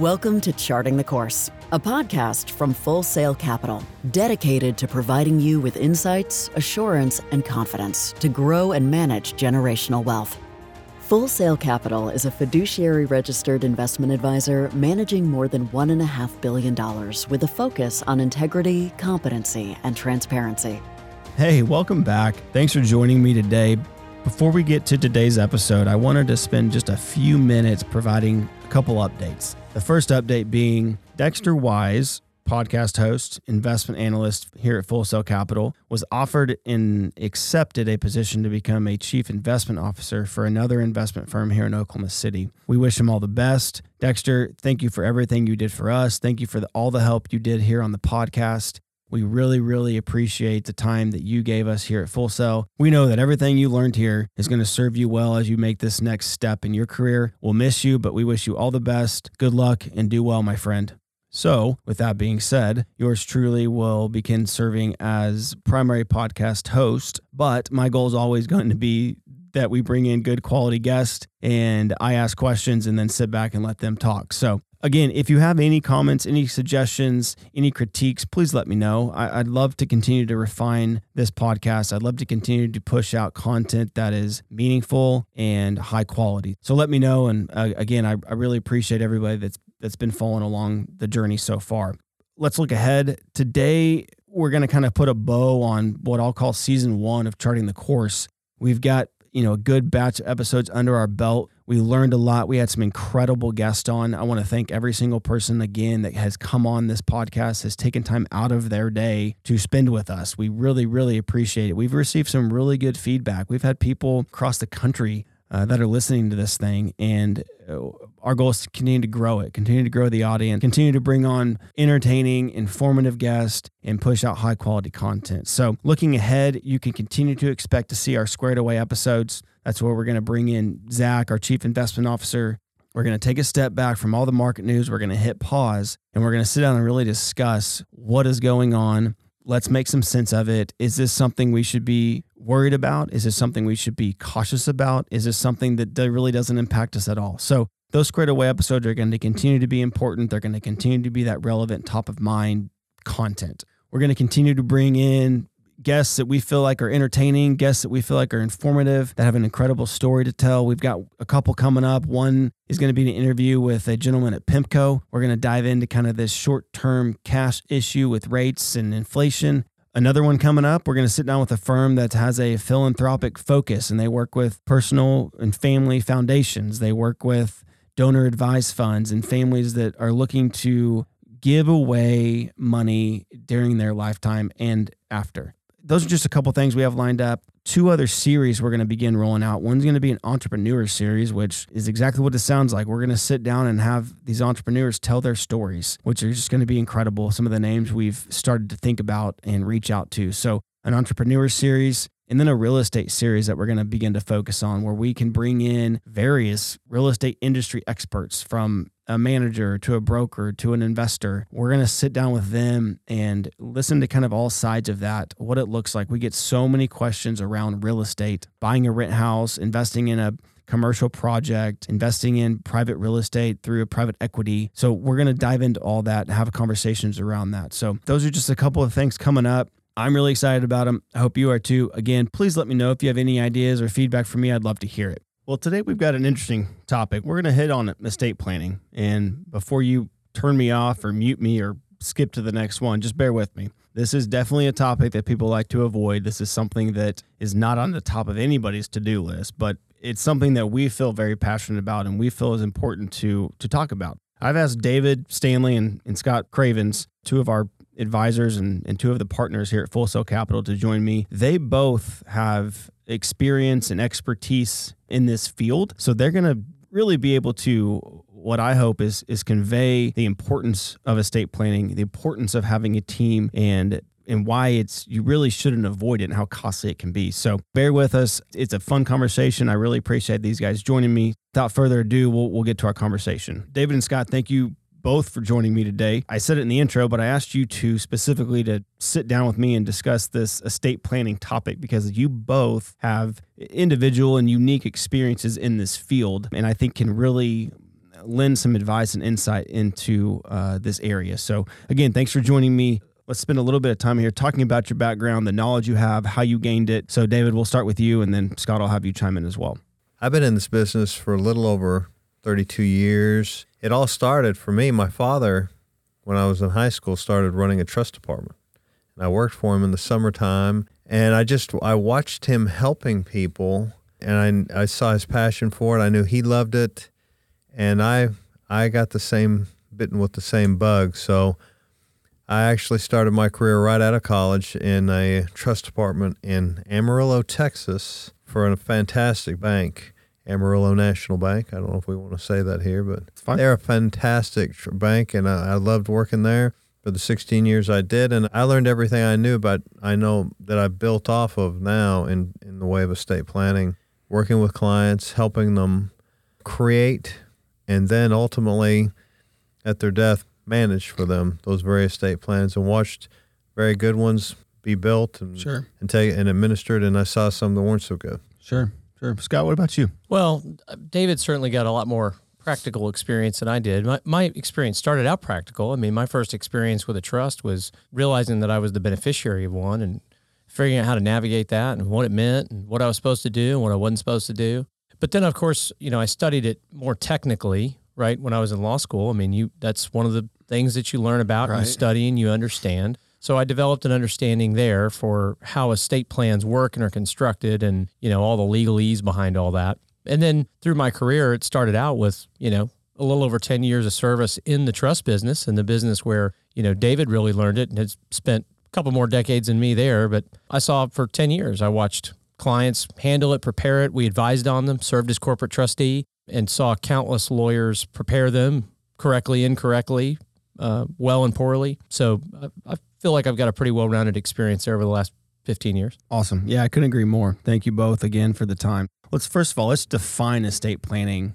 Welcome to Charting the Course, a podcast from Full Sail Capital, dedicated to providing you with insights, assurance, and confidence to grow and manage generational wealth. Full Sail Capital is a fiduciary registered investment advisor managing more than $1.5 billion with a focus on integrity, competency, and transparency. Hey, welcome back. Thanks for joining me today. Before we get to today's episode, I wanted to spend just a few minutes providing a couple updates. The first update being Dexter Wise, podcast host, investment analyst here at Full Sail Capital, was offered and accepted a position to become a chief investment officer for another investment firm here in Oklahoma City. We wish him all the best. Dexter, thank you for everything you did for us. Thank you for the, all the help you did here on the podcast. We really, really appreciate the time that you gave us here at Full Sail. We know that everything you learned here is going to serve you well as you make this next step in your career. We'll miss you, but we wish you all the best. Good luck and do well, my friend. So, with that being said, yours truly will begin serving as primary podcast host, but my goal is always going to be that we bring in good quality guests and I ask questions and then sit back and let them talk. So, Again, if you have any comments, any suggestions, any critiques, please let me know. I, would love to continue to refine this podcast. I'd love to continue to push out content that is meaningful and high quality. So let me know. And uh, again, I, I really appreciate everybody that's that's been following along the journey so far. Let's look ahead. Today, we're going to kind of put a bow on what I'll call season one of charting the course. We've got you know a good batch of episodes under our belt we learned a lot. We had some incredible guests on. I want to thank every single person again that has come on this podcast, has taken time out of their day to spend with us. We really, really appreciate it. We've received some really good feedback. We've had people across the country uh, that are listening to this thing. And uh, our goal is to continue to grow it, continue to grow the audience, continue to bring on entertaining, informative guests, and push out high quality content. So, looking ahead, you can continue to expect to see our Squared Away episodes. That's where we're going to bring in Zach, our chief investment officer. We're going to take a step back from all the market news. We're going to hit pause and we're going to sit down and really discuss what is going on Let's make some sense of it. Is this something we should be worried about? Is this something we should be cautious about? Is this something that really doesn't impact us at all? So, those squared away episodes are going to continue to be important. They're going to continue to be that relevant, top of mind content. We're going to continue to bring in guests that we feel like are entertaining, guests that we feel like are informative, that have an incredible story to tell. We've got a couple coming up. One is going to be an interview with a gentleman at PIMCO. We're going to dive into kind of this short term cash issue with rates and inflation. Another one coming up, we're going to sit down with a firm that has a philanthropic focus and they work with personal and family foundations. They work with donor advised funds and families that are looking to give away money during their lifetime and after those are just a couple things we have lined up. Two other series we're going to begin rolling out. One's going to be an entrepreneur series, which is exactly what it sounds like. We're going to sit down and have these entrepreneurs tell their stories, which are just going to be incredible. Some of the names we've started to think about and reach out to. So, an entrepreneur series, and then a real estate series that we're going to begin to focus on where we can bring in various real estate industry experts from a manager to a broker to an investor. We're going to sit down with them and listen to kind of all sides of that, what it looks like. We get so many questions around real estate, buying a rent house, investing in a commercial project, investing in private real estate through a private equity. So we're going to dive into all that and have conversations around that. So those are just a couple of things coming up. I'm really excited about them. I hope you are too. Again, please let me know if you have any ideas or feedback for me. I'd love to hear it. Well, today we've got an interesting topic. We're going to hit on estate planning. And before you turn me off or mute me or skip to the next one, just bear with me. This is definitely a topic that people like to avoid. This is something that is not on the top of anybody's to do list, but it's something that we feel very passionate about and we feel is important to, to talk about. I've asked David Stanley and, and Scott Cravens, two of our advisors and, and two of the partners here at Full Sail Capital to join me. They both have experience and expertise in this field. So they're going to really be able to what I hope is is convey the importance of estate planning, the importance of having a team and and why it's you really shouldn't avoid it and how costly it can be. So bear with us. It's a fun conversation. I really appreciate these guys joining me. Without further ado, we'll, we'll get to our conversation. David and Scott, thank you both for joining me today. I said it in the intro, but I asked you to specifically to sit down with me and discuss this estate planning topic because you both have individual and unique experiences in this field and I think can really lend some advice and insight into uh, this area. So, again, thanks for joining me. Let's spend a little bit of time here talking about your background, the knowledge you have, how you gained it. So, David, we'll start with you, and then Scott, I'll have you chime in as well. I've been in this business for a little over 32 years. It all started for me. My father, when I was in high school, started running a trust department. And I worked for him in the summertime. And I just, I watched him helping people and I, I saw his passion for it. I knew he loved it. And I, I got the same, bitten with the same bug. So I actually started my career right out of college in a trust department in Amarillo, Texas for a fantastic bank. Amarillo National Bank. I don't know if we want to say that here, but they're a fantastic bank, and I, I, loved working there for the 16 years I did, and I learned everything I knew about. I know that I built off of now in in the way of estate planning, working with clients, helping them create, and then ultimately, at their death, manage for them those various estate plans, and watched very good ones be built and sure. and take and administered, and I saw some that weren't so good. Sure. Sure. Scott, what about you? Well, uh, David certainly got a lot more practical experience than I did. My, my experience started out practical. I mean, my first experience with a trust was realizing that I was the beneficiary of one and figuring out how to navigate that and what it meant and what I was supposed to do and what I wasn't supposed to do. But then, of course, you know, I studied it more technically, right? When I was in law school, I mean, you that's one of the things that you learn about, right. you study and you understand. So I developed an understanding there for how estate plans work and are constructed and, you know, all the legalese behind all that. And then through my career, it started out with, you know, a little over 10 years of service in the trust business and the business where, you know, David really learned it and has spent a couple more decades than me there. But I saw for 10 years, I watched clients handle it, prepare it. We advised on them, served as corporate trustee, and saw countless lawyers prepare them correctly, incorrectly, uh, well and poorly. So uh, I, feel like I've got a pretty well rounded experience there over the last 15 years. Awesome. Yeah, I couldn't agree more. Thank you both again for the time. Let's first of all, let's define estate planning,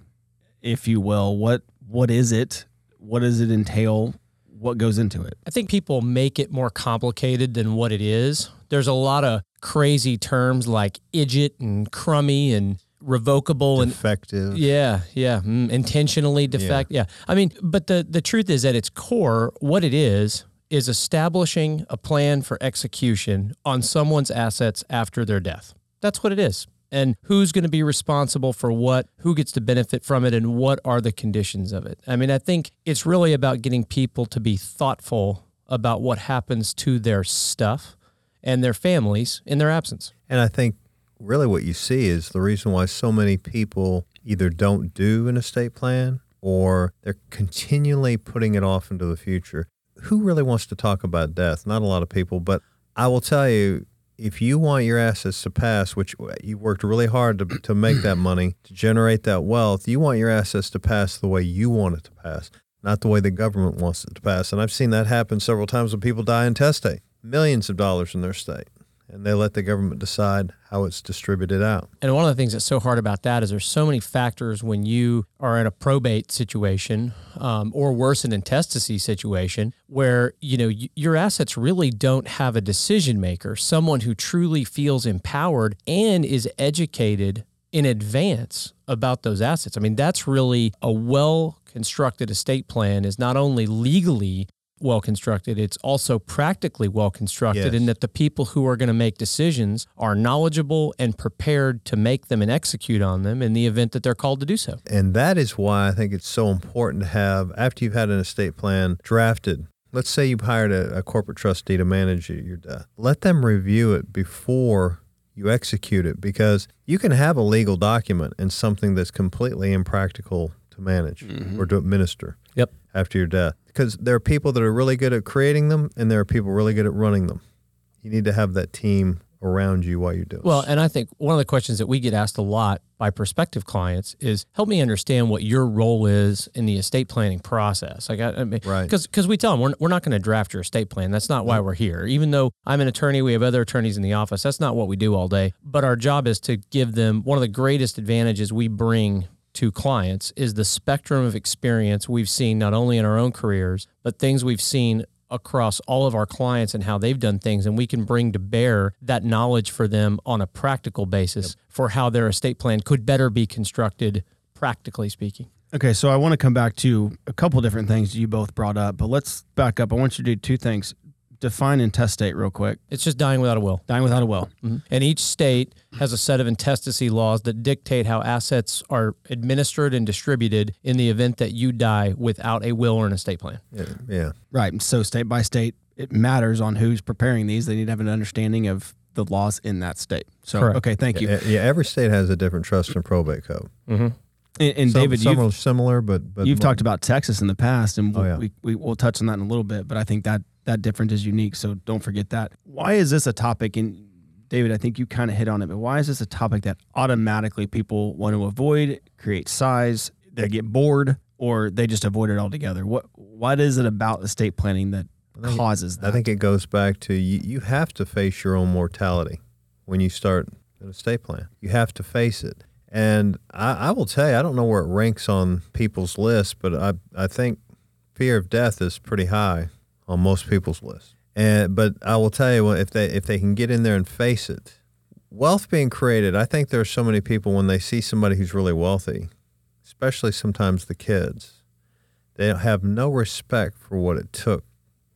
if you will. What what is it? What does it entail? What goes into it? I think people make it more complicated than what it is. There's a lot of crazy terms like IDGT and Crummey and revocable and defective. and yeah, yeah, mm, intentionally defect. Yeah. yeah. I mean, but the the truth is at its core, what it is is establishing a plan for execution on someone's assets after their death. That's what it is. And who's going to be responsible for what, who gets to benefit from it, and what are the conditions of it. I mean, I think it's really about getting people to be thoughtful about what happens to their stuff and their families in their absence. And I think really what you see is the reason why so many people either don't do an estate plan or they're continually putting it off into the future. Who really wants to talk about death? Not a lot of people, but I will tell you if you want your assets to pass, which uh, you worked really hard to, to make that money, to generate that wealth, you want your assets to pass the way you want it to pass, not the way the government wants it to pass. And I've seen that happen several times when people die intestate, millions of dollars in their estate and they let the government decide how it's distributed out. And one of the things that's so hard about that is there's so many factors when you are in a probate situation, um, or worse, an intestacy situation, where you know y- your assets really don't have a decision maker, someone who truly feels empowered and is educated in advance about those assets. I mean, that's really a well constructed estate plan is not only legally well constructed, it's also practically well constructed yes. in that the people who are going to make decisions are knowledgeable and prepared to make them and execute on them in the event that they're called to do so. And that is why I think it's so important to have, after you've had an estate plan drafted, let's say you've hired a, a corporate trustee to manage your death, let them review it before you execute it because you can have a legal document and something that's completely impractical to manage mm-hmm. or to administer yep. after your death because there are people that are really good at creating them and there are people really good at running them. You need to have that team around you while you do it. Well, and I think one of the questions that we get asked a lot by prospective clients is help me understand what your role is in the estate planning process. Like, I, I mean, right. Because because we tell them we're, we're not going to draft your estate plan. That's not why we're here. Even though I'm an attorney, we have other attorneys in the office. That's not what we do all day. But our job is to give them one of the greatest advantages we bring to clients is the spectrum of experience we've seen not only in our own careers, but things we've seen across all of our clients and how they've done things. And we can bring to bear that knowledge for them on a practical basis yep. for how their estate plan could better be constructed, practically speaking. Okay, so I want to come back to a couple different things you both brought up, but let's back up. I want you to do two things. Define intestate real quick. It's just dying without a will. Dying without a will. Mm-hmm. And each state has a set of intestacy laws that dictate how assets are administered and distributed in the event that you die without a will or an estate plan. Yeah, yeah. Right. So state by state, it matters on who's preparing these. They need to have an understanding of the laws in that state. So, Correct. okay, thank you. Yeah, yeah, every state has a different trust and probate code. Mm-hmm. And, and some, David, some you've, are similar, but but you've mo- talked about Texas in the past, and oh, we'll, Oh, yeah. we, we, we'll touch on that in a little bit, but I think that that difference is unique. So don't forget that. Why is this a topic? And David, I think you kind of hit on it, but why is this a topic that automatically people want to avoid, create size, they get bored, or they just avoid it altogether? What What is it about estate planning that think- causes that? I think it goes back to you, you have to face your own mortality when you start an estate plan. You have to face it. And I, I will tell you, I don't know where it ranks on people's list, but I, I think fear of death is pretty high on most people's list. And but I will tell you, if they if they can get in there and face it, wealth being created. I think there are so many people when they see somebody who's really wealthy, especially sometimes the kids, they have no respect for what it took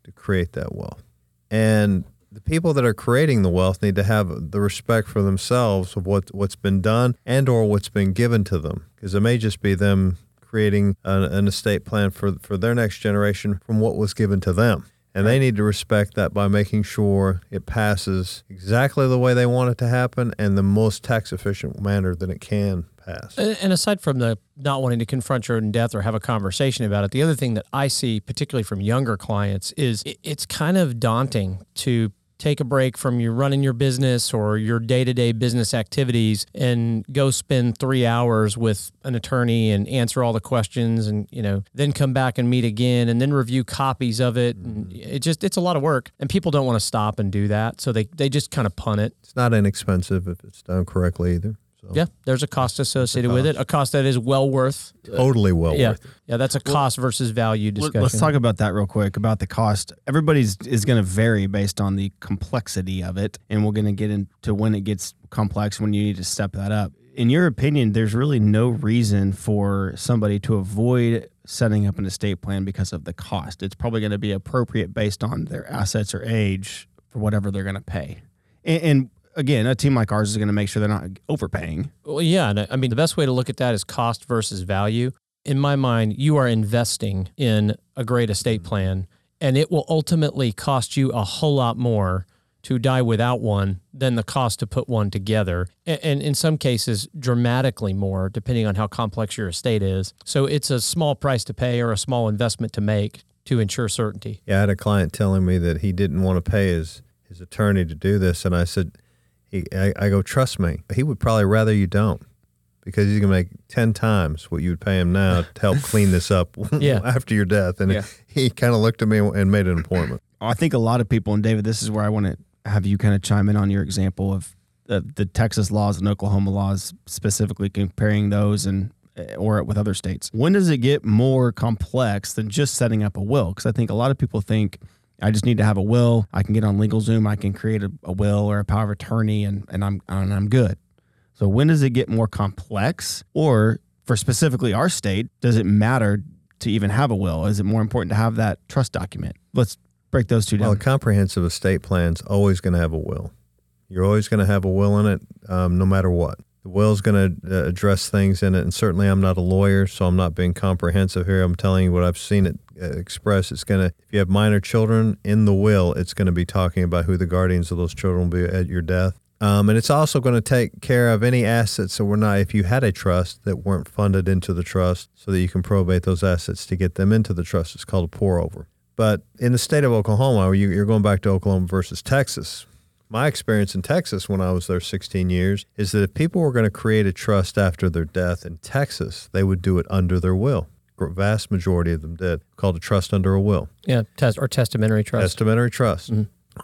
to create that wealth. And the people that are creating the wealth need to have the respect for themselves of what what's been done and or what's been given to them because it may just be them creating an, an estate plan for for their next generation from what was given to them. And they need to respect that by making sure it passes exactly the way they want it to happen and the most tax efficient manner that it can pass. And and aside from the not wanting to confront your own death or have a conversation about it, the other thing that I see, particularly from younger clients, is it's kind of daunting to take a break from your running your business or your day-to-day business activities and go spend three hours with an attorney and answer all the questions and you know then come back and meet again and then review copies of it. And mm-hmm. it just it's a lot of work and people don't want to stop and do that. So they they just kind of punt it. It's not inexpensive if it's done correctly either. So yeah there's a cost associated with it a cost that is well worth totally well yeah, worth it. yeah, that's a cost versus value discussion. Let's talk about that real quick about the cost. Everybody's is going to vary based on the complexity of it, and we're going to get into when it gets complex when you need to step that up. In your opinion, there's really no reason for somebody to avoid setting up an estate plan because of the cost. It's probably going to be appropriate based on their assets or age for whatever they're going to pay. And, and again, a team like ours is going to make sure they're not overpaying. Well, yeah, and I- I mean the best way to look at that is cost versus value. In my mind, you are investing in a great estate mm-hmm. plan, and it will ultimately cost you a whole lot more to die without one than the cost to put one together, A- and in some cases, dramatically more, depending on how complex your estate is. So it's a small price to pay or a small investment to make to ensure certainty. Yeah, I had a client telling me that he didn't want to pay his, his attorney to do this, and I said, he, I, I go, trust me, he would probably rather you don't, because he's gonna make ten times what you would pay him now to help clean this up Yeah. after your death. And Yeah. he kind of looked at me and made an appointment. I think a lot of people, and David, this is where I want to have you kind of chime in on your example of the, the Texas laws and Oklahoma laws, specifically comparing those and eh, or with other states. When does it get more complex than just setting up a will? Because I think a lot of people think I just need to have a will. I can get on LegalZoom, I can create a, a will or a power of attorney, and and I'm and I'm good. So when does it get more complex? Or for specifically our state, does it matter to even have a will? Is it more important to have that trust document? Let's break those two Well, down. a comprehensive estate plan's always going to have a will. You're always going to have a will in it, um, no matter what. The will's going to uh, address things in it, and certainly I'm not a lawyer, so I'm not being comprehensive here. I'm telling you what I've seen it uh, express. It's going to, if you have minor children in the will, it's going to be talking about who the guardians of those children will be at your death. Um, and it's also going to take care of any assets that were not, if you had a trust that weren't funded into the trust, so that you can probate those assets to get them into the trust. It's called a pour over. But in the state of Oklahoma, you- you're going back to Oklahoma versus Texas. My experience in Texas when I was there 16 years is that if people were going to create a trust after their death in Texas, they would do it under their will. Vast majority of them did, called a trust under a will. Yeah, test or testamentary trust. Testamentary trust.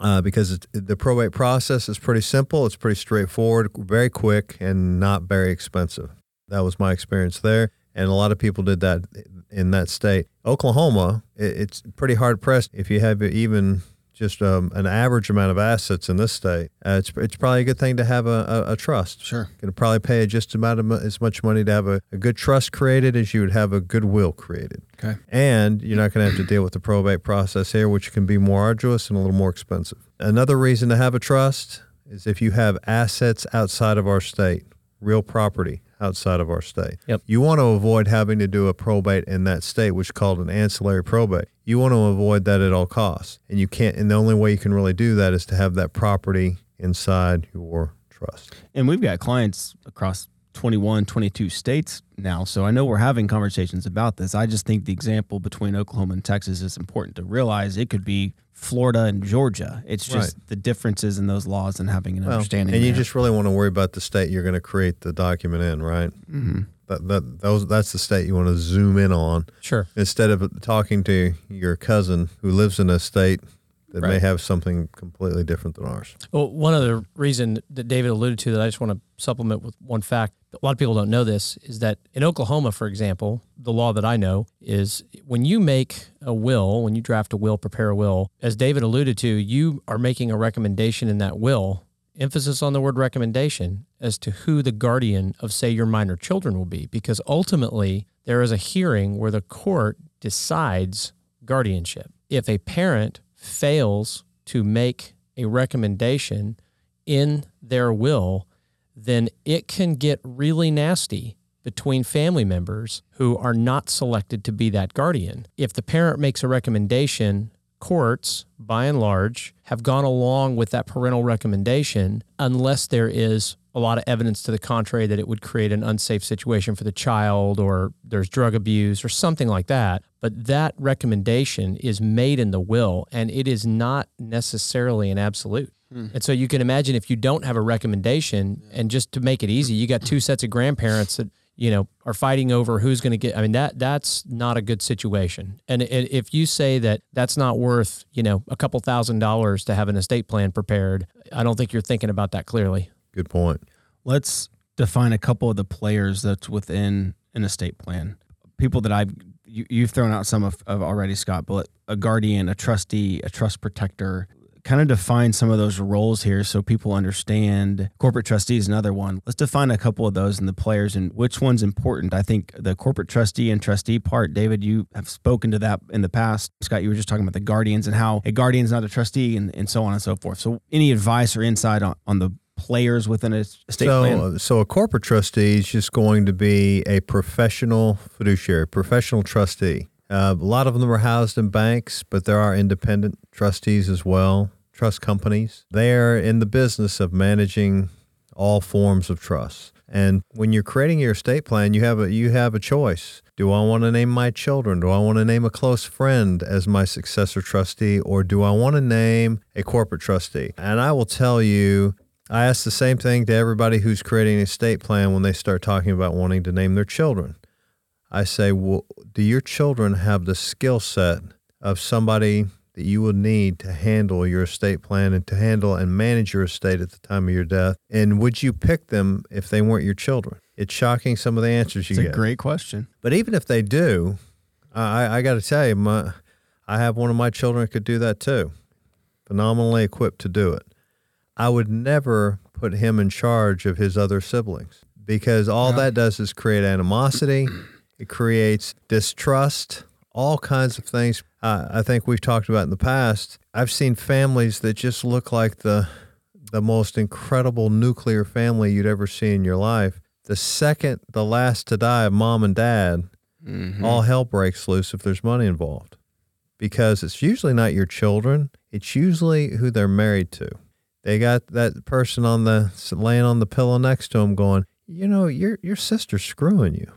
Uh, because the probate process is pretty simple, it's pretty straightforward, very quick, and not very expensive. That was my experience there. And a lot of people did that in that state. Oklahoma, it, it's pretty hard pressed if you have even just um, an average amount of assets in this state, uh, it's it's probably a good thing to have a, a, a trust. Sure. Going to probably pay just about as much money to have a, a good trust created as you would have a good will created. Okay. And you're not going to have to deal with the probate process here, which can be more arduous and a little more expensive. Another reason to have a trust is if you have assets outside of our state, real property outside of our state. Yep. You want to avoid having to do a probate in that state, which is called an ancillary probate. You want to avoid that at all costs. And you can't and the only way you can really do that is to have that property inside your trust. And we've got clients across 21, 22 states now. So I know we're having conversations about this. I just think the example between Oklahoma and Texas is important to realize. It could be Florida and Georgia. It's just Right. the differences in those laws and having an Well, understanding. and you there. just really want to worry about the state you're going to create the document in, right? Mm-hmm. That, that those that's the state you want to zoom in on Sure. instead of talking to your cousin who lives in a state that may have something completely different than ours. Well, one other reason that David alluded to that I just want to supplement with one fact. A lot of people don't know this is that in Oklahoma, for example, the law that I know is when you make a will, when you draft a will, prepare a will, as David alluded to, you are making a recommendation in that will, emphasis on the word recommendation, as to who the guardian of, say, your minor children will be. Because ultimately, there is a hearing where the court decides guardianship. If a parent fails to make a recommendation in their will, then it can get really nasty between family members who are not selected to be that guardian. If the parent makes a recommendation, courts, by and large, have gone along with that parental recommendation unless there is a lot of evidence to the contrary that it would create an unsafe situation for the child or there's drug abuse or something like that. But that recommendation is made in the will and it is not necessarily an absolute. Hmm. And so you can imagine if you don't have a recommendation, and just to make it easy, you got two sets of grandparents that you know are fighting over who's going to get. I mean that that's not a good situation. And if you say that that's not worth you know a couple thousand dollars to have an estate plan prepared, I don't think you're thinking about that clearly. Good point. Let's define a couple of the players that's within an estate plan. People that I've you, you've thrown out some of, of already, Scott, but a guardian, a trustee, a trust protector. Kind of define some of those roles here so people understand. Corporate trustee is another one. Let's define a couple of those and the players and which one's important. I think the corporate trustee and trustee part, David, you have spoken to that in the past. Scott, you were just talking about the guardians and how a guardian's not a trustee and, and so on and so forth. So, any advice or insight on, on the players within a estate so, plan? so a corporate trustee is just going to be a professional fiduciary, professional trustee. Uh, a lot of them are housed in banks, but there are independent trustees as well, trust companies. They are in the business of managing all forms of trust. And when you're creating your estate plan, you have a you have a choice. Do I want to name my children? Do I want to name a close friend as my successor trustee, or do I want to name a corporate trustee? And I will tell you, I ask the same thing to everybody who's creating an estate plan when they start talking about wanting to name their children. I say, well, do your children have the skill set of somebody that you would need to handle your estate plan and to handle and manage your estate at the time of your death? And would you pick them if they weren't your children? It's shocking some of the answers you get. It's a great question. But even if they do, I, I got to tell you, my, I have one of my children that could do that too. Phenomenally equipped to do it. I would never put him in charge of his other siblings because all that does is create animosity. It creates distrust, all kinds of things. Uh, I think we've talked about in the past. I've seen families that just look like the the most incredible nuclear family you'd ever see in your life. The second the last to die of mom and dad, all hell breaks loose if there's money involved. Because it's usually not your children, it's usually who they're married to. They got that person on the laying on the pillow next to them going, "You know, your your sister's screwing you."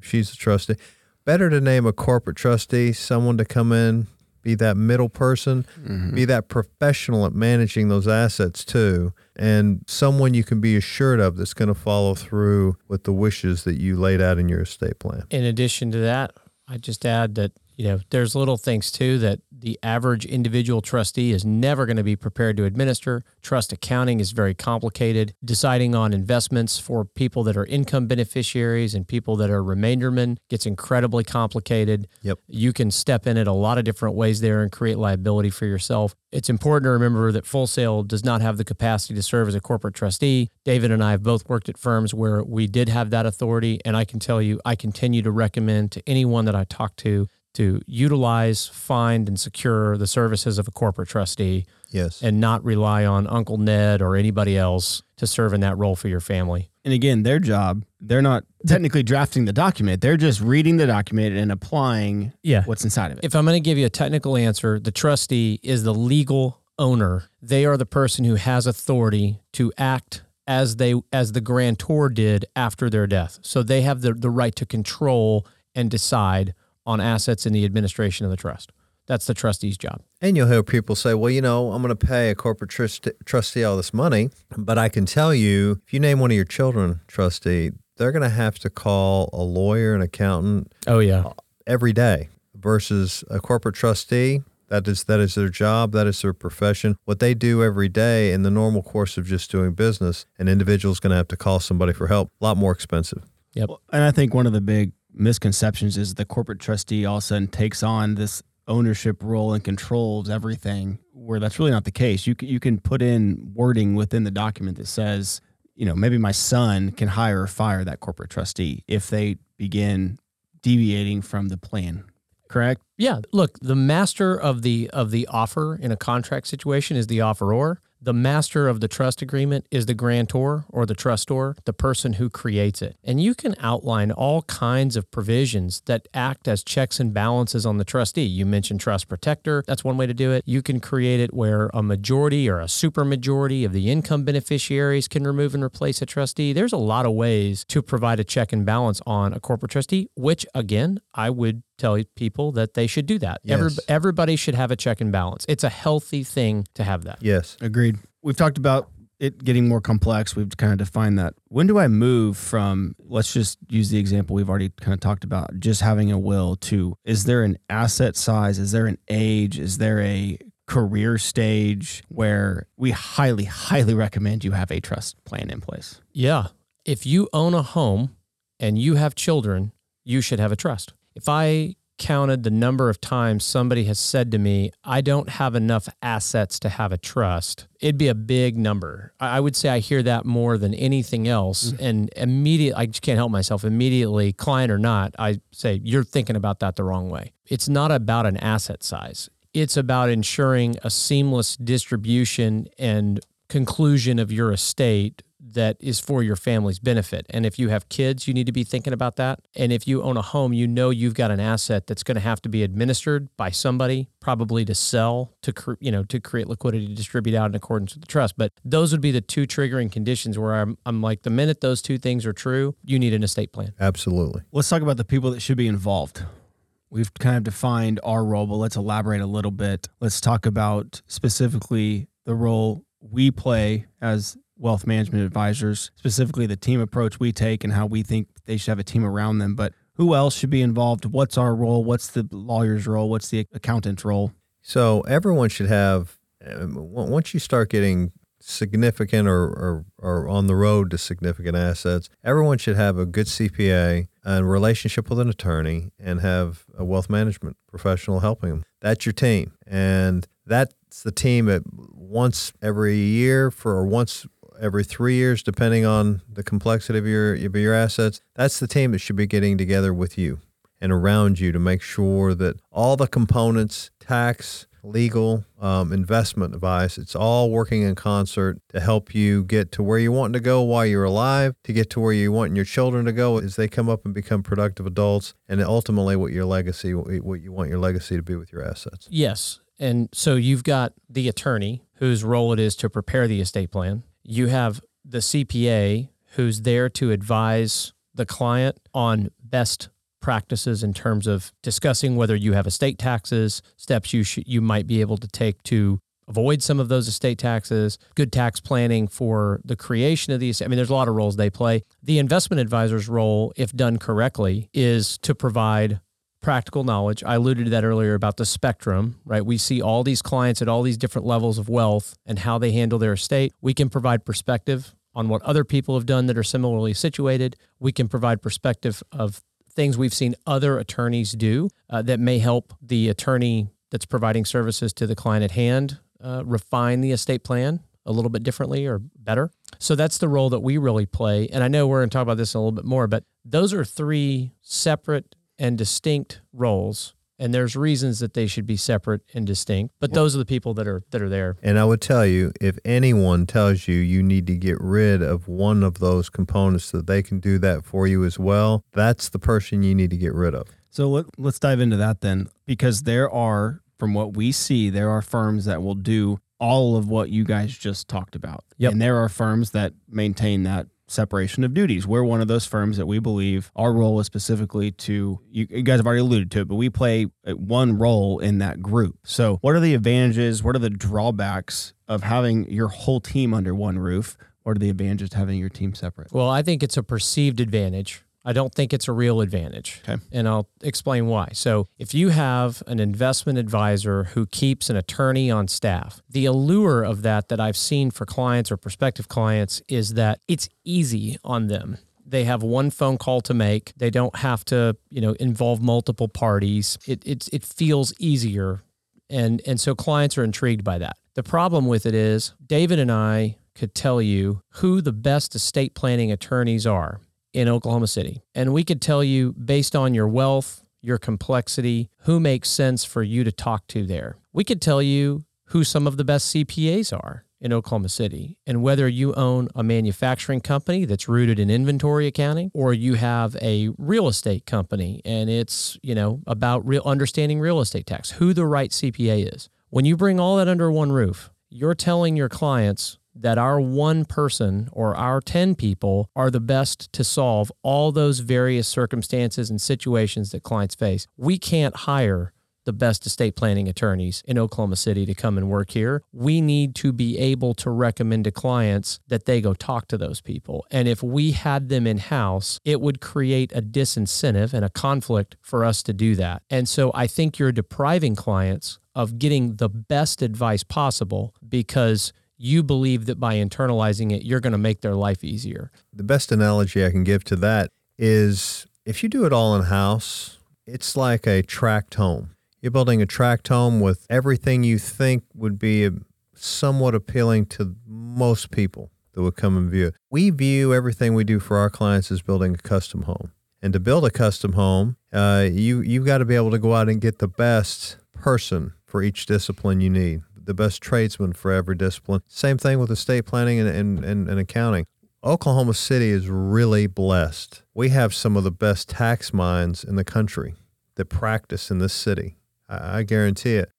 She's a trustee, better to name a corporate trustee, someone to come in, be that middle person, mm-hmm. be that professional at managing those assets too, and someone you can be assured of that's going to follow through with the wishes that you laid out in your estate plan. In addition to that, I just add that you know there's little things too that the average individual trustee is never going to be prepared to administer. Trust accounting is very complicated. Deciding on investments for people that are income beneficiaries and people that are remaindermen gets incredibly complicated. Yep. You can step in it a lot of different ways there and create liability for yourself. It's important to remember that Full Sail does not have the capacity to serve as a corporate trustee. David and I have both worked at firms where we did have that authority, and I can tell you, I continue to recommend to anyone that I talk to to utilize, find, and secure the services of a corporate trustee Yes. and not rely on Uncle Ned or anybody else to serve in that role for your family. And again, their job, they're not technically drafting the document. They're just reading the document and applying Yeah. what's inside of it. If I'm going to give you a technical answer, the trustee is the legal owner. They are the person who has authority to act as they as the grantor did after their death. So they have the, the right to control and decide on assets in the administration of the trust. That's the trustee's job. And you'll hear people say, well, you know, I'm going to pay a corporate trust- trustee all this money, but I can tell you, if you name one of your children trustee, they're going to have to call a lawyer, an accountant Oh yeah. every day versus a corporate trustee. That is that is their job. That is their profession. What they do every day in the normal course of just doing business, an individual is going to have to call somebody for help. A lot more expensive. Yep. And I think one of the big misconceptions is the corporate trustee all of a sudden takes on this ownership role and controls everything, where that's really not the case. You can, you can put in wording within the document that says, you know, maybe my son can hire or fire that corporate trustee if they begin deviating from the plan. Correct? Yeah, look, the master of the of the offer in a contract situation is the offeror. The master of the trust agreement is the grantor or the trustor, the person who creates it. And you can outline all kinds of provisions that act as checks and balances on the trustee. You mentioned trust protector. That's one way to do it. You can create it where a majority or a supermajority of the income beneficiaries can remove and replace a trustee. There's a lot of ways to provide a check and balance on a corporate trustee, which again, I would tell people that they should do that. Every, everybody should have a check and balance. It's a healthy thing to have that. Yes. Agreed. We've talked about it getting more complex. We've kind of defined that. When do I move from, let's just use the example we've already kind of talked about, just having a will to, is there an asset size? Is there an age? Is there a career stage where we highly, highly recommend you have a trust plan in place? Yeah. If you own a home and you have children, you should have a trust. If I counted the number of times somebody has said to me, I don't have enough assets to have a trust, it'd be a big number. I would say I hear that more than anything else. Mm. And immediately, I just can't help myself. Immediately, client or not, I say, you're thinking about that the wrong way. It's not about an asset size, it's about ensuring a seamless distribution and conclusion of your estate that is for your family's benefit. And if you have kids, you need to be thinking about that. And if you own a home, you know you've got an asset that's going to have to be administered by somebody, probably to sell, to cre- you know, to create liquidity to distribute out in accordance with the trust. But those would be the two triggering conditions where I'm I'm like the minute those two things are true, you need an estate plan. Absolutely. Let's talk about the people that should be involved. We've kind of defined our role, but let's elaborate a little bit. Let's talk about specifically the role we play as wealth management advisors, specifically the team approach we take and how we think they should have a team around them. But who else should be involved? What's our role? What's the lawyer's role? What's the accountant's role? So everyone should have. um, Once you start getting significant or, or, or on the road to significant assets, everyone should have a good CPA and relationship with an attorney and have a wealth management professional helping them. That's your team, and that's the team at once every year for or once every three years, depending on the complexity of your of your assets. That's the team that should be getting together with you and around you to make sure that all the components, tax, legal, um, investment advice, it's all working in concert to help you get to where you want to go while you're alive, to get to where you want your children to go as they come up and become productive adults, and ultimately what your legacy, what you want your legacy to be with your assets. Yes. And so you've got the attorney whose role it is to prepare the estate plan. You have the CPA who's there to advise the client on best practices in terms of discussing whether you have estate taxes, steps you should, you might be able to take to avoid some of those estate taxes, good tax planning for the creation of these. I mean, there's a lot of roles they play. The investment advisor's role, if done correctly, is to provide practical knowledge. I alluded to that earlier about the spectrum, right? We see all these clients at all these different levels of wealth and how they handle their estate. We can provide perspective on what other people have done that are similarly situated. We can provide perspective of things we've seen other attorneys do uh, that may help the attorney that's providing services to the client at hand uh, refine the estate plan a little bit differently or better. So that's the role that we really play. And I know we're going to talk about this a little bit more, but those are three separate and distinct roles and there's reasons that they should be separate and distinct but those are the people that are that are there. And i would tell you if anyone tells you you need to get rid of one of those components so that they can do that for you as well that's the person you need to get rid of. So let, let's dive into that then because there are from what we see there are firms that will do all of what you guys just talked about. Yep. and there are firms that maintain that separation of duties. We're one of those firms that we believe our role is specifically to, you, you, guys have already alluded to it, but we play one role in that group. So, what are the advantages? What are the drawbacks of having your whole team under one roof? What are the advantages having your team separate? Well, I think it's a perceived advantage I don't think it's a real advantage. Okay. And I'll explain why. So, if you have an investment advisor who keeps an attorney on staff, the allure of that that I've seen for clients or prospective clients is that it's easy on them. They have one phone call to make. They don't have to, you know, involve multiple parties. It it, it feels easier. And and so clients are intrigued by that. The problem with it is David and I could tell you who the best estate planning attorneys are in Oklahoma City. And we could tell you, based on your wealth, your complexity, who makes sense for you to talk to there. We could tell you who some of the best CPAs are in Oklahoma City and whether you own a manufacturing company that's rooted in inventory accounting or you have a real estate company and it's, you know, about real understanding real estate tax, who the right CPA is. When you bring all that under one roof, you're telling your clients that our one person or our 10 people are the best to solve all those various circumstances and situations that clients face. We can't hire the best estate planning attorneys in Oklahoma City to come and work here. We need to be able to recommend to clients that they go talk to those people. And if we had them in house, it would create a disincentive and a conflict for us to do that. And so I think you're depriving clients of getting the best advice possible because you believe that by internalizing it, you're going to make their life easier. The best analogy I can give to that is if you do it all in house, it's like a tract home. You're building a tract home with everything you think would be somewhat appealing to most people that would come and view it. We view everything we do for our clients as building a custom home. And to build a custom home, uh, you you've got to be able to go out and get the best person for each discipline you need the best tradesman for every discipline. Same thing with estate planning and, and, and, and accounting. Oklahoma City is really blessed. We have some of the best tax minds in the country that practice in this city. I, I guarantee it.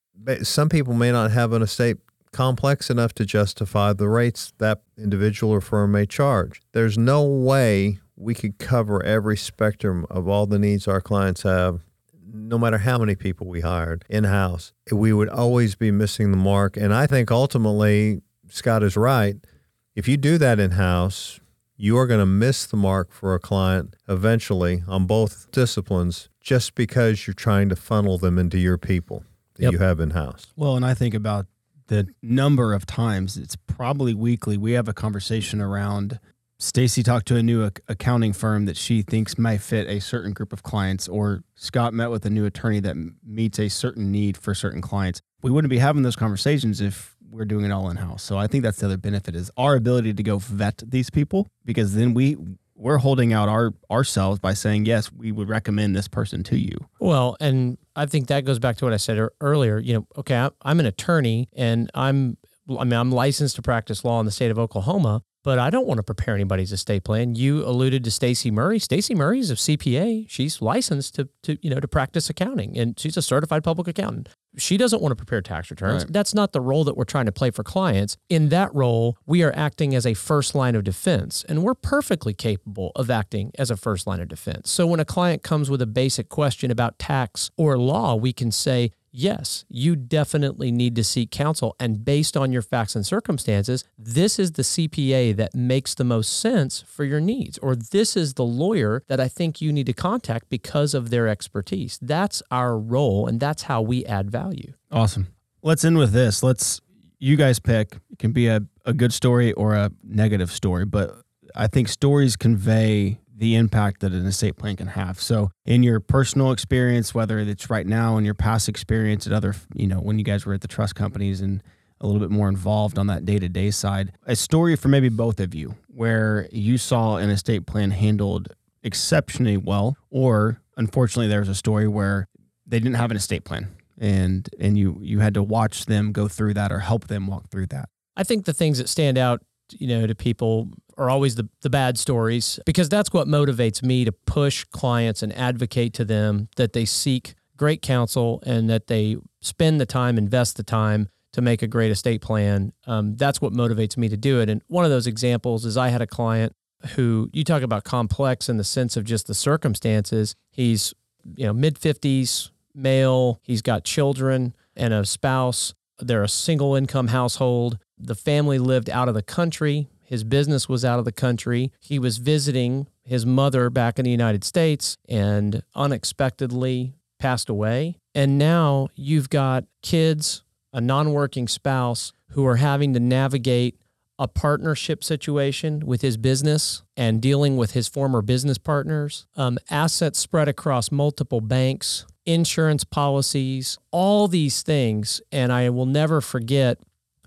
Some people may not have an estate complex enough to justify the rates that individual or firm may charge. There's no way we could cover every spectrum of all the needs our clients have no matter how many people we hired in house, we would always be missing the mark. And I think ultimately, Scott is right. If you do that in house, you are going to miss the mark for a client eventually on both disciplines just because you're trying to funnel them into your people that yep. you have in house. Well, and I think about the number of times it's probably weekly we have a conversation around Stacy talked to a new accounting firm that she thinks might fit a certain group of clients, or Scott met with a new attorney that meets a certain need for certain clients. We wouldn't be having those conversations if we're doing it all in house. So I think that's the other benefit is our ability to go vet these people because then we we're holding out our ourselves by saying yes, we would recommend this person to you. Well, and I think that goes back to what I said earlier. You know, okay, I'm an attorney and I'm I mean, I'm licensed to practice law in the state of Oklahoma, but I don't want to prepare anybody's estate plan. You alluded to Stacy Murray. Stacy Murray is a CPA. She's licensed to, to you know to practice accounting, and she's a certified public accountant. She doesn't want to prepare tax returns. Right. That's not the role that we're trying to play for clients. In that role, we are acting as a first line of defense, and we're perfectly capable of acting as a first line of defense. So when a client comes with a basic question about tax or law, we can say, yes, you definitely need to seek counsel. And based on your facts and circumstances, this is the CPA that makes the most sense for your needs, or this is the lawyer that I think you need to contact because of their expertise. That's our role, and that's how we add value. Awesome. Let's end with this. Let's, you guys pick. It can be a, a good story or a negative story, but I think stories convey the impact that an estate plan can have. So, in your personal experience, whether it's right now, in your past experience at other, you know, when you guys were at the trust companies and a little bit more involved on that day to day side, a story for maybe both of you where you saw an estate plan handled exceptionally well, or unfortunately, there was a story where they didn't have an estate plan and and you you had to watch them go through that or help them walk through that. I think the things that stand out, you know, to people are always the, the bad stories because that's what motivates me to push clients and advocate to them that they seek great counsel and that they spend the time, invest the time to make a great estate plan. Um, that's what motivates me to do it. And one of those examples is I had a client who you talk about complex in the sense of just the circumstances. He's, you know, mid 50s, male, he's got children and a spouse. They're a single income household. The family lived out of the country. His business was out of the country. He was visiting his mother back in the United States and unexpectedly passed away. And now you've got kids, a non working spouse who are having to navigate a partnership situation with his business and dealing with his former business partners, um, assets spread across multiple banks, insurance policies, all these things. And I will never forget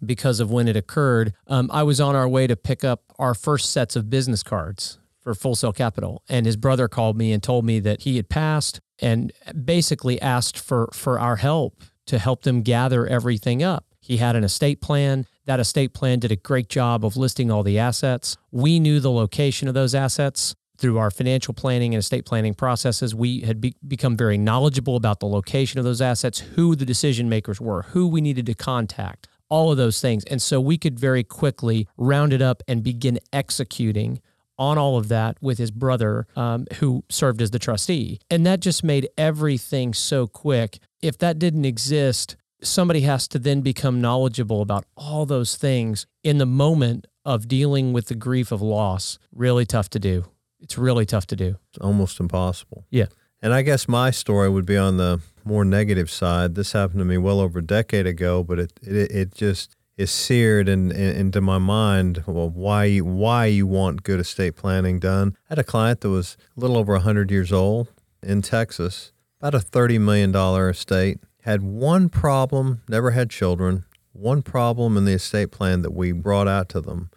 because of when it occurred. Um, I was on our way to pick up our first sets of business cards for Full Sail Capital, and his brother called me and told me that he had passed and basically asked for for our help to help them gather everything up. He had an estate plan. That estate plan did a great job of listing all the assets. We knew the location of those assets through our financial planning and estate planning processes, we had be- become very knowledgeable about the location of those assets, who the decision makers were, who we needed to contact, all of those things. And so we could very quickly round it up and begin executing on all of that with his brother, um, who served as the trustee. And that just made everything so quick. If that didn't exist, somebody has to then become knowledgeable about all those things in the moment of dealing with the grief of loss. Really tough to do. It's really tough to do. It's almost impossible. Yeah. And I guess my story would be on the more negative side. This happened to me well over a decade ago, but it it, it just is seared in, in, into my mind well, why you, why you want good estate planning done. I had a client that was a little over 100 years old in Texas, about a $30 million estate, had one problem, never had children, one problem in the estate plan that we brought out to them,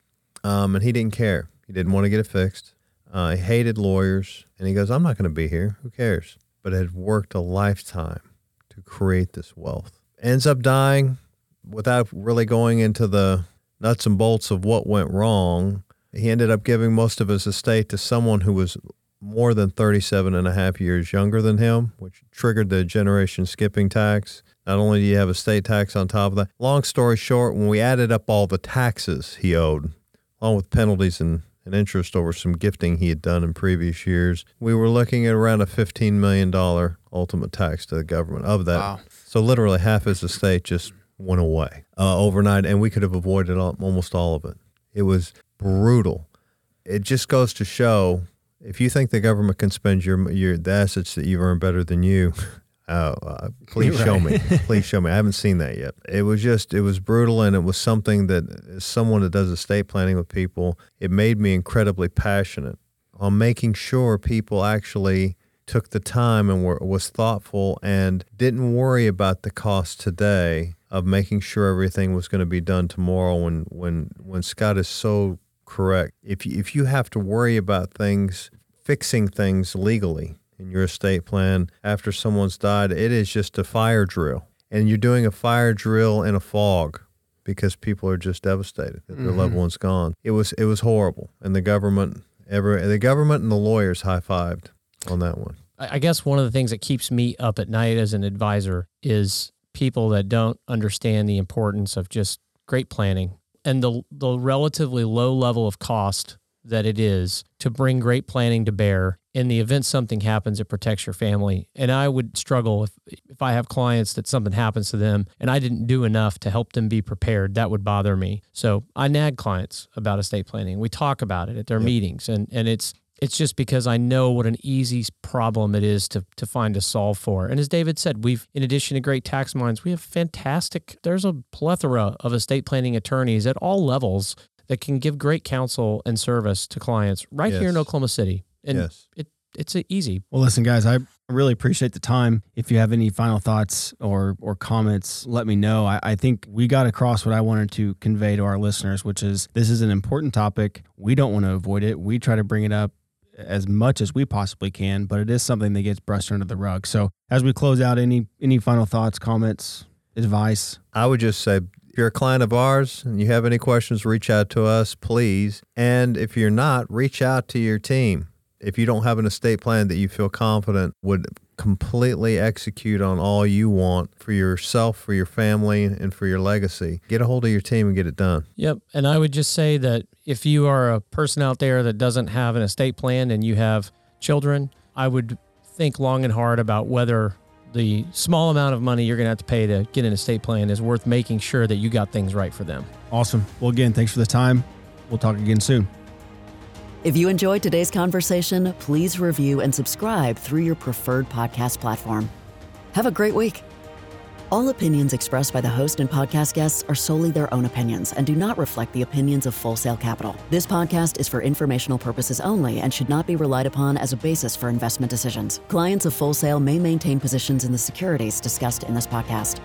um, and he didn't care. He didn't want to get it fixed. Uh, he hated lawyers, and he goes, I'm not going to be here. Who cares? But had worked a lifetime to create this wealth. Ends up dying without really going into the nuts and bolts of what went wrong. He ended up giving most of his estate to someone who was more than 37 and a half years younger than him, which triggered the generation skipping tax. Not only do you have estate tax on top of that, long story short, when we added up all the taxes he owed, along with penalties and and interest over some gifting he had done in previous years. We were looking at around a $15 million ultimate tax to the government of that. Wow. So literally half his estate just went away uh, overnight, and we could have avoided all, almost all of it. It was brutal. It just goes to show if you think the government can spend your your the assets that you've earned better than you, Oh, uh, please right. show me. please show me. I haven't seen that yet. It was just, it was brutal, and it was something that, as someone that does estate planning with people, it made me incredibly passionate on making sure people actually took the time and were, was thoughtful and didn't worry about the cost today of making sure everything was going to be done tomorrow. When when when Scott is so correct, if you, if you have to worry about things, fixing things legally in your estate plan after someone's died, it is just a fire drill. And you're doing a fire drill in a fog because people are just devastated that their mm-hmm. loved one's gone. It was it was horrible. And the government ever the government and the lawyers high fived on that one. I guess one of the things that keeps me up at night as an advisor is people that don't understand the importance of just great planning and the the relatively low level of cost that it is to bring great planning to bear in the event something happens, it protects your family. And I would struggle if if I have clients that something happens to them and I didn't do enough to help them be prepared. That would bother me. So I nag clients about estate planning. We talk about it at their yep. meetings, and and it's it's just because I know what an easy problem it is to to find a solve for. And as David said, we've in addition to great tax minds, we have fantastic. There's a plethora of estate planning attorneys at all levels that can give great counsel and service to clients right yes. here in Oklahoma City. And yes. it it's easy. Well, listen, guys, I really appreciate the time. If you have any final thoughts or or comments, let me know. I, I, think we got across what I wanted to convey to our listeners, which is this is an important topic. We don't want to avoid it. We try to bring it up as much as we possibly can, but it is something that gets brushed under the rug. So as we close out, any any final thoughts, comments, advice? I would just say if you're a client of ours and you have any questions, reach out to us, please. And if you're not, reach out to your team. If you don't have an estate plan that you feel confident would completely execute on all you want for yourself, for your family, and for your legacy. Get a hold of your team and get it done. Yep. And I would just say that if you are a person out there that doesn't have an estate plan and you have children, I would think long and hard about whether the small amount of money you're going to have to pay to get an estate plan is worth making sure that you got things right for them. Awesome. Well, again, thanks for the time. We'll talk again soon. If you enjoyed today's conversation, please review and subscribe through your preferred podcast platform. Have a great week. All opinions expressed by the host and podcast guests are solely their own opinions and do not reflect the opinions of Full Sail Capital. This podcast is for informational purposes only and should not be relied upon as a basis for investment decisions. Clients of Full Sail may maintain positions in the securities discussed in this podcast.